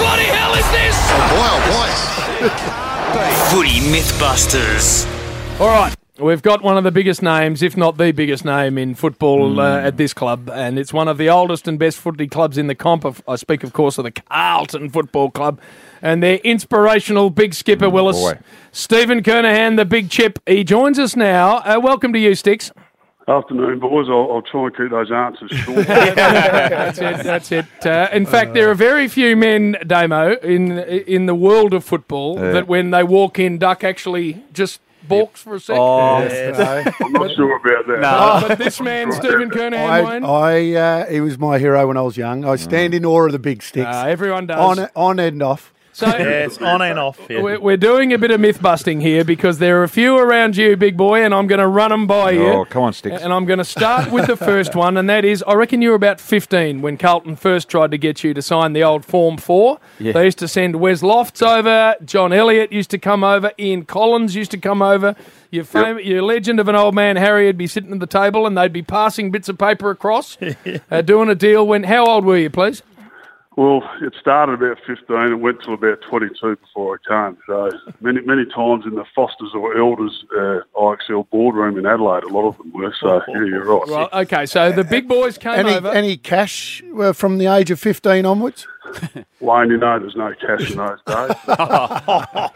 bloody hell is this? Boy, oh boy. Footy Mythbusters. All right. We've got one of the biggest names, if not the biggest name in football uh, at this club, and it's one of the oldest and best footy clubs in the comp. Of, I speak, of course, of the Carlton Football Club, and their inspirational big skipper Willis, boy. Stephen Kernahan, the big chip. He joins us now. Uh, welcome to you, Sticks. Afternoon, boys. I'll, I'll try and keep those answers short. That's it. That's it. Uh, in fact, there are very few men, Damo, in in the world of football that when they walk in, Duck actually just balks for a second. I'm not sure about that. Oh, but this man, Stephen Kernahan, I, I uh, he was my hero when I was young. I stand in awe of the big sticks. uh, everyone does. on on and off. So Yes, on and off. Yeah. we're, we're doing a bit of myth busting here because there are a few around you, big boy, and I'm going to run them by you. Oh, come on, Sticks. And I'm going to start with the first one, and that is I reckon you were about 15 when Carlton first tried to get you to sign the old Form 4. They used to send Wes Lofts over, John Elliott used to come over, Ian Collins used to come over. Your, fam- your legend of an old man, Harry, would be sitting at the table and they'd be passing bits of paper across, uh, doing a deal. When How old were you, please? Well, it started about 15 and went to about 22 before I came. So many, many times in the Fosters or Elders uh, IXL boardroom in Adelaide, a lot of them were. So yeah, you're right. Well, okay, so the big boys came Any over. any cash uh, from the age of fifteen onwards? Wayne, you know there's no cash in those days.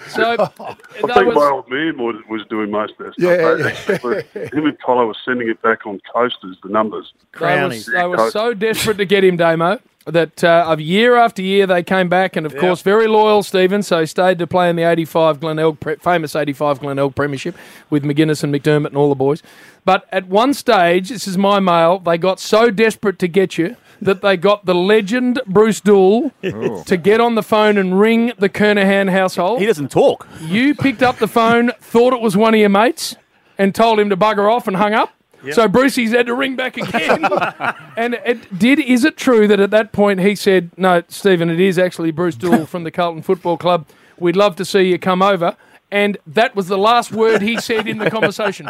so I that think was- my old man was, was doing most of that stuff. Yeah, They actually- Him and Collar were sending it back on coasters, the numbers. They, was, they were so desperate to get him, Damo, that uh, of year after year they came back, and of course, very loyal Stephen. So stayed to play in the '85 Glenelg, pre- famous '85 Glenelg Premiership with McGuinness and McDermott and all the boys. But at one stage, this is my mail, they got so desperate to get you that they got the legend Bruce Doull to get on the phone and ring the Kernahan household. He doesn't talk. You picked up the phone, thought it was one of your mates, and told him to bugger off and hung up. So Brucey's had to ring back again. and it did. Is it true that at that point he said, "No, Stephen, it is actually Bruce Doull from the Carlton Football Club. We'd love to see you come over." And that was the last word he said in the conversation.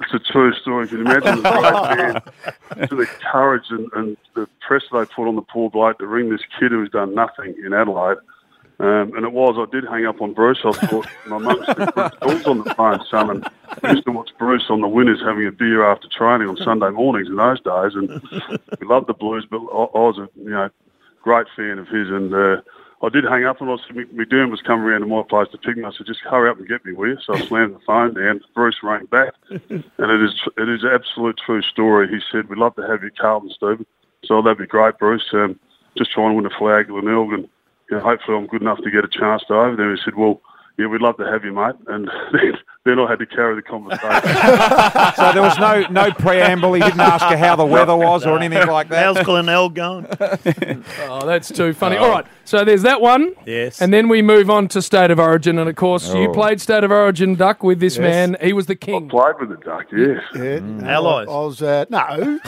It's a true story. Can you imagine the great man, to the courage and, and the press they put on the poor bloke to ring this kid who's done nothing in Adelaide? Um, and it was, I did hang up on Bruce. I thought, my mum said, Bruce on the phone, son. And I used to watch Bruce on the winners having a beer after training on Sunday mornings in those days. And we loved the Blues, but I, I was a you know great fan of his. And uh, I did hang up, and I said, McDermott was coming around to my place to pick me. I said, just hurry up and get me, will you? So I slammed the phone down. Bruce rang back, and it is it is an absolute true story. He said, we'd love to have you, Carlton, Stephen. So that'd be great, Bruce. Um, just trying to win a flag at Glenelg, and you know, hopefully I'm good enough to get a chance to over there. He said, well, yeah, we'd love to have you, mate. And then, then I had to carry the conversation. So there was no no preamble. He didn't ask her how the weather was or anything like that. How's Glenelg going? Oh, that's too funny. All right, so there's that one. Yes. And then we move on to State of Origin, and of course, you Oh. played State of Origin Duck with this man. He was the king. Played with the Duck, yes. Yeah, Allies. I, I was uh, no.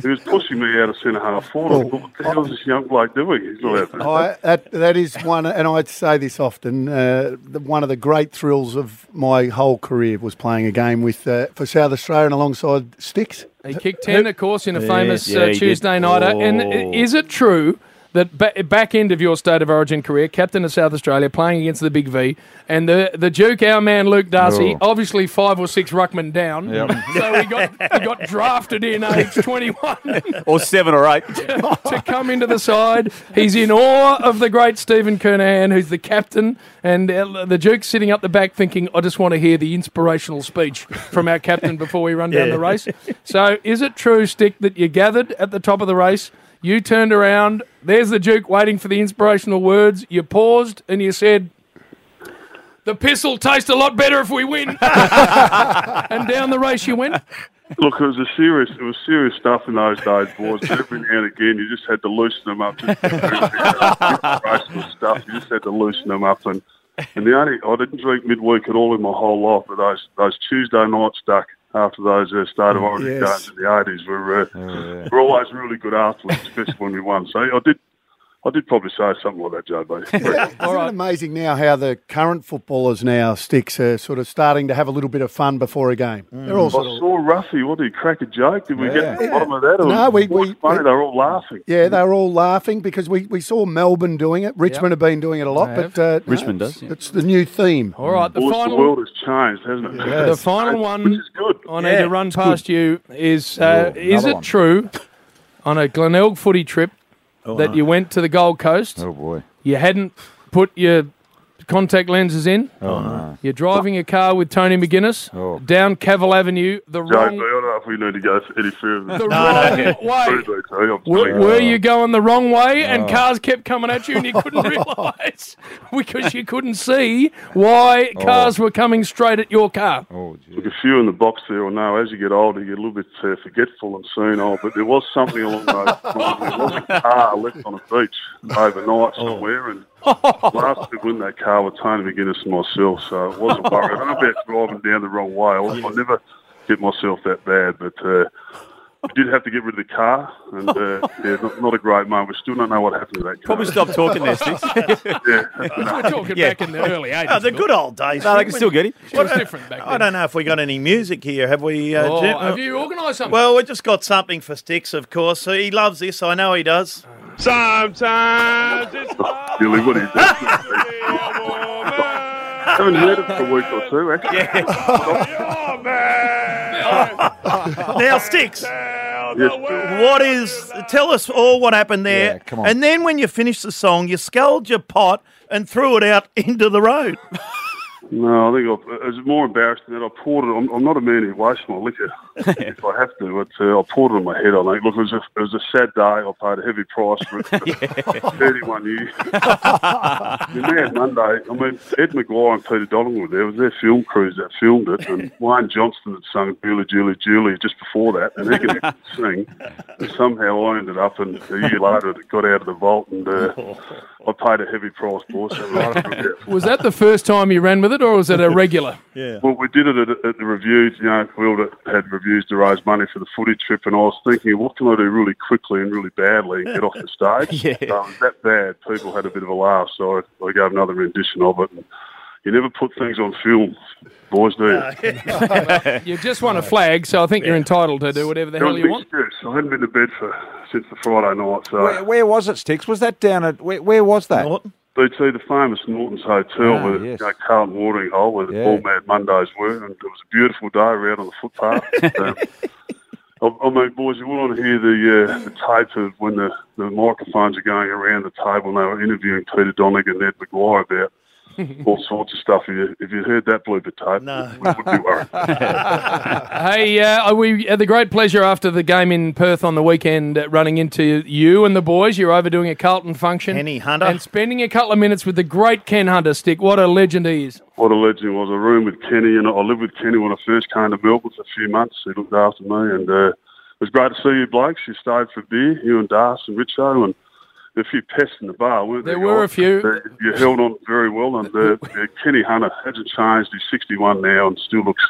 He was pushing me out of centre half forward. I thought, what the hell is this young bloke doing? He's not out there. I, that that is one, and I say this often. Uh, the, one of the great thrills of my whole career was playing a game with uh, for South Australia and alongside Sticks. He kicked 10, of course, in a famous yeah, uh, he did. Tuesday nighter. And Oh. i- is it true that ba- back end of your State of Origin career, captain of South Australia, playing against the Big V, and the, the Duke, our man Luke Darcy, Oh. obviously five or six ruckmen down. Yep. So he got, he got drafted in age 21 or seven or eight. to come into the side. He's in awe of the great Stephen Kernahan, who's the captain, and uh, the Duke's sitting up the back thinking, I just want to hear the inspirational speech from our captain before we run down Yeah. the race. So, is it true, Stick, that you gathered at the top of the race? You turned around, there's the Duke waiting for the inspirational words. You paused and you said, The piss will taste a lot better if we win. and down the race you went. Look, it was a serious, it was serious stuff in those days, boys. Every now and again, you just had to loosen them up. Stuff. You just had to loosen them up. And and the only, I didn't drink midweek at all in my whole life. But those those Tuesday nights stuck after those uh, state of origin Yes. games in the eighties were uh, were always really good afterwards, especially when we won. So I did. I did probably say something like that, JB. Isn't it amazing now how the current footballers now sticks are sort of starting to have a little bit of fun before a game? They're all I sort of saw Ruffy. What did he crack a joke? Did we get to the bottom of that? It No, we- we- funny. we- they were all laughing. yeah, they were all laughing because we, we saw Melbourne doing it. Richmond have been doing it a lot, but uh, no, Richmond it's, does, yeah. It's the new theme. All right, the Boys, the final, world has changed, hasn't it? the final one Which is good. I Yeah, need to run past you is: uh, is it one. true on a Glenelg footy trip Oh, Oh, that uh-huh. you went to the Gold Coast? Oh boy. You hadn't put your contact lenses in. Oh no. You're driving a car with Tony McGuinness Oh. down Cavill Avenue, the JB, I wrong, don't know if we need to go any further. the wrong way. Truly, Were, you. were you going the wrong way and Oh. cars kept coming at you and you couldn't realise because you couldn't see why cars were coming straight at your car? Oh Look, gee. a few in the box there will know as you get older, you get a little bit uh, forgetful and senile, but there was something along those lines. There was a car left on a beach overnight somewhere, and last people in that car were Tony McGuinness and myself, so I wasn't worried. I don't know about driving down the wrong way. I, I never get myself that bad, but uh, we did have to get rid of the car, and uh, yeah, not, not a great moment. We still don't know what happened to that car. Probably stop talking there, Sticks. Yeah. We're talking Yeah. back in the early 80s. Oh, the good old days. no, they can still get him. It was different back then. I don't know if we got any music here. Have we, uh, Oh, Jim? have you organised something? Well, we just got something for Sticks, of course. So he loves this. I know he does. Sometimes it's oh, Billy, what are you doing? haven't heard it for a week or two, eh? actually. Now, Sticks, Yes, what is? Tell us all what happened there. Yeah, come on. And then when you finished the song, you sculled your pot and threw it out into the road. No, I think I, it was more embarrassed than that. I poured it. I'm, I'm not a man who wastes my liquor if I have to, but uh, I poured it on my head. I think. Look, it was a it was a sad day. I paid a heavy price for it. For 31 years. the Mad Monday. I mean, Ed McGuire and Peter Donovan were there. It was their film crews that filmed it, and Wayne Johnston had sung "Julie, Julie, Julie" just before that, and he could actually sing. And somehow I ended up, and a year later it got out of the vault, and uh, I paid a heavy price for it. So, was that the first time you ran with it or was it a regular? Yeah. Well, we did it at, at the reviews. You know, we all had reviews to raise money for the footy trip, and I was thinking, what can I do really quickly and really badly and get off the stage? Yeah. So it that bad. People had a bit of a laugh, so I, I gave another rendition of it. And you never put things on film, boys, do you? You just won a flag, so I think you're entitled to do whatever the There hell was a you want. excuse. I hadn't been to bed for since the Friday night, so Where, where was it, Sticks? Was that down at where, where was that? Norton? BT, the famous Norton's Hotel, Ah, where yes. you know, Carlton Watering Hole, where the Yeah. Ball Mad Mondays were, and it was a beautiful day. Out on the footpath. um, I, I mean, boys, you want to hear the uh, the tape of when the, the microphones are going around the table and they were interviewing Peter Donegan and Ed McGuire about all sorts of stuff. If you, if you heard that blooper tape, No. we would be worried. Hey, uh, we had the great pleasure after the game in Perth on the weekend uh, running into you and the boys. You're overdoing a Carlton function. Kenny Hunter. And spending a couple of minutes with the great Ken Hunter stick. What a legend he is. what a legend he was. I roomed with Kenny, and I lived with Kenny when I first came to Melbourne for a few months. He looked after me, and uh, it was great to see you blokes. You stayed for beer, you and Das and Richo, and a few pests in the bar, weren't there? There were a few. You held on very well, and uh, uh, Kenny Hunter hasn't changed. He's 61 now and still looks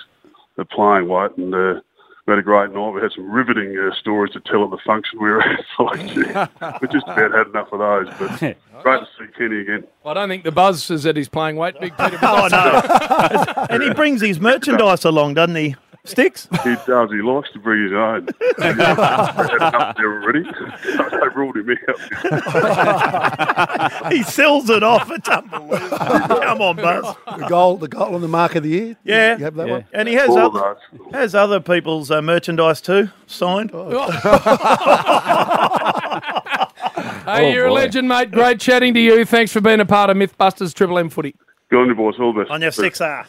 uh, playing weight, and uh, we had a great night. We had some riveting uh, stories to tell at the function we were at. So, yeah, we just about had enough of those, but great to see Kenny again. I don't think the buzz is that he's playing weight. Big Peter Oh, no. and he brings his merchandise along, doesn't he? Sticks? He does. He likes to bring his own. He had enough there already. So they ruled him out. He sells it off. It's unbelievable. Come on, Buzz. The goal, the goal on the mark of the year. Yeah. you have that one. And he has All other, has other people's uh, merchandise too signed. Hey, you're a legend, mate. Great chatting to you. Thanks for being a part of Mythbusters Triple M Footy. Go on, you boys. All the best. On your 6R.